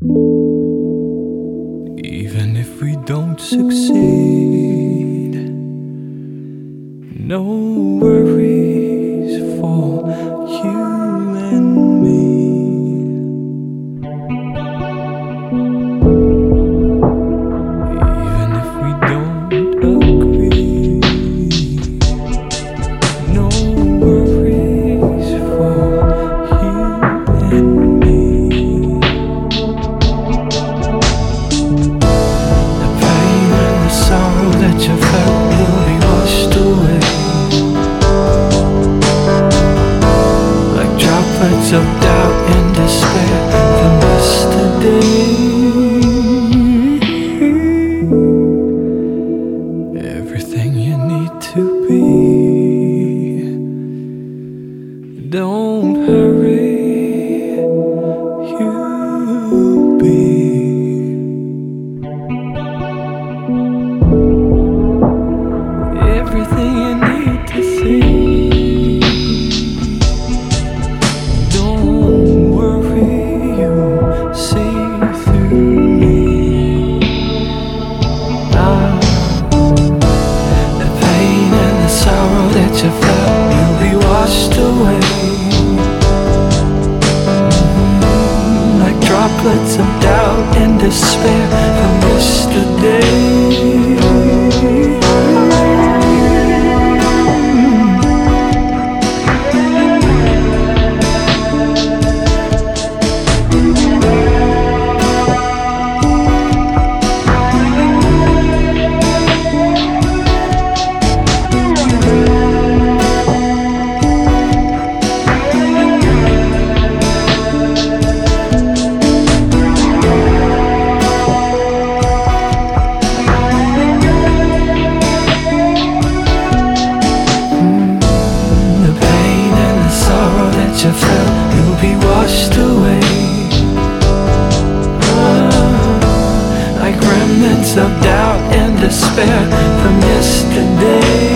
Even if we don't succeed, no Droplets of doubt and despair. From yesterday Everything you need to be. Don't hurry sorrow that you'll be washed away. Mhm, Like droplets of doubt and despair from yesterday. despair from yesterday.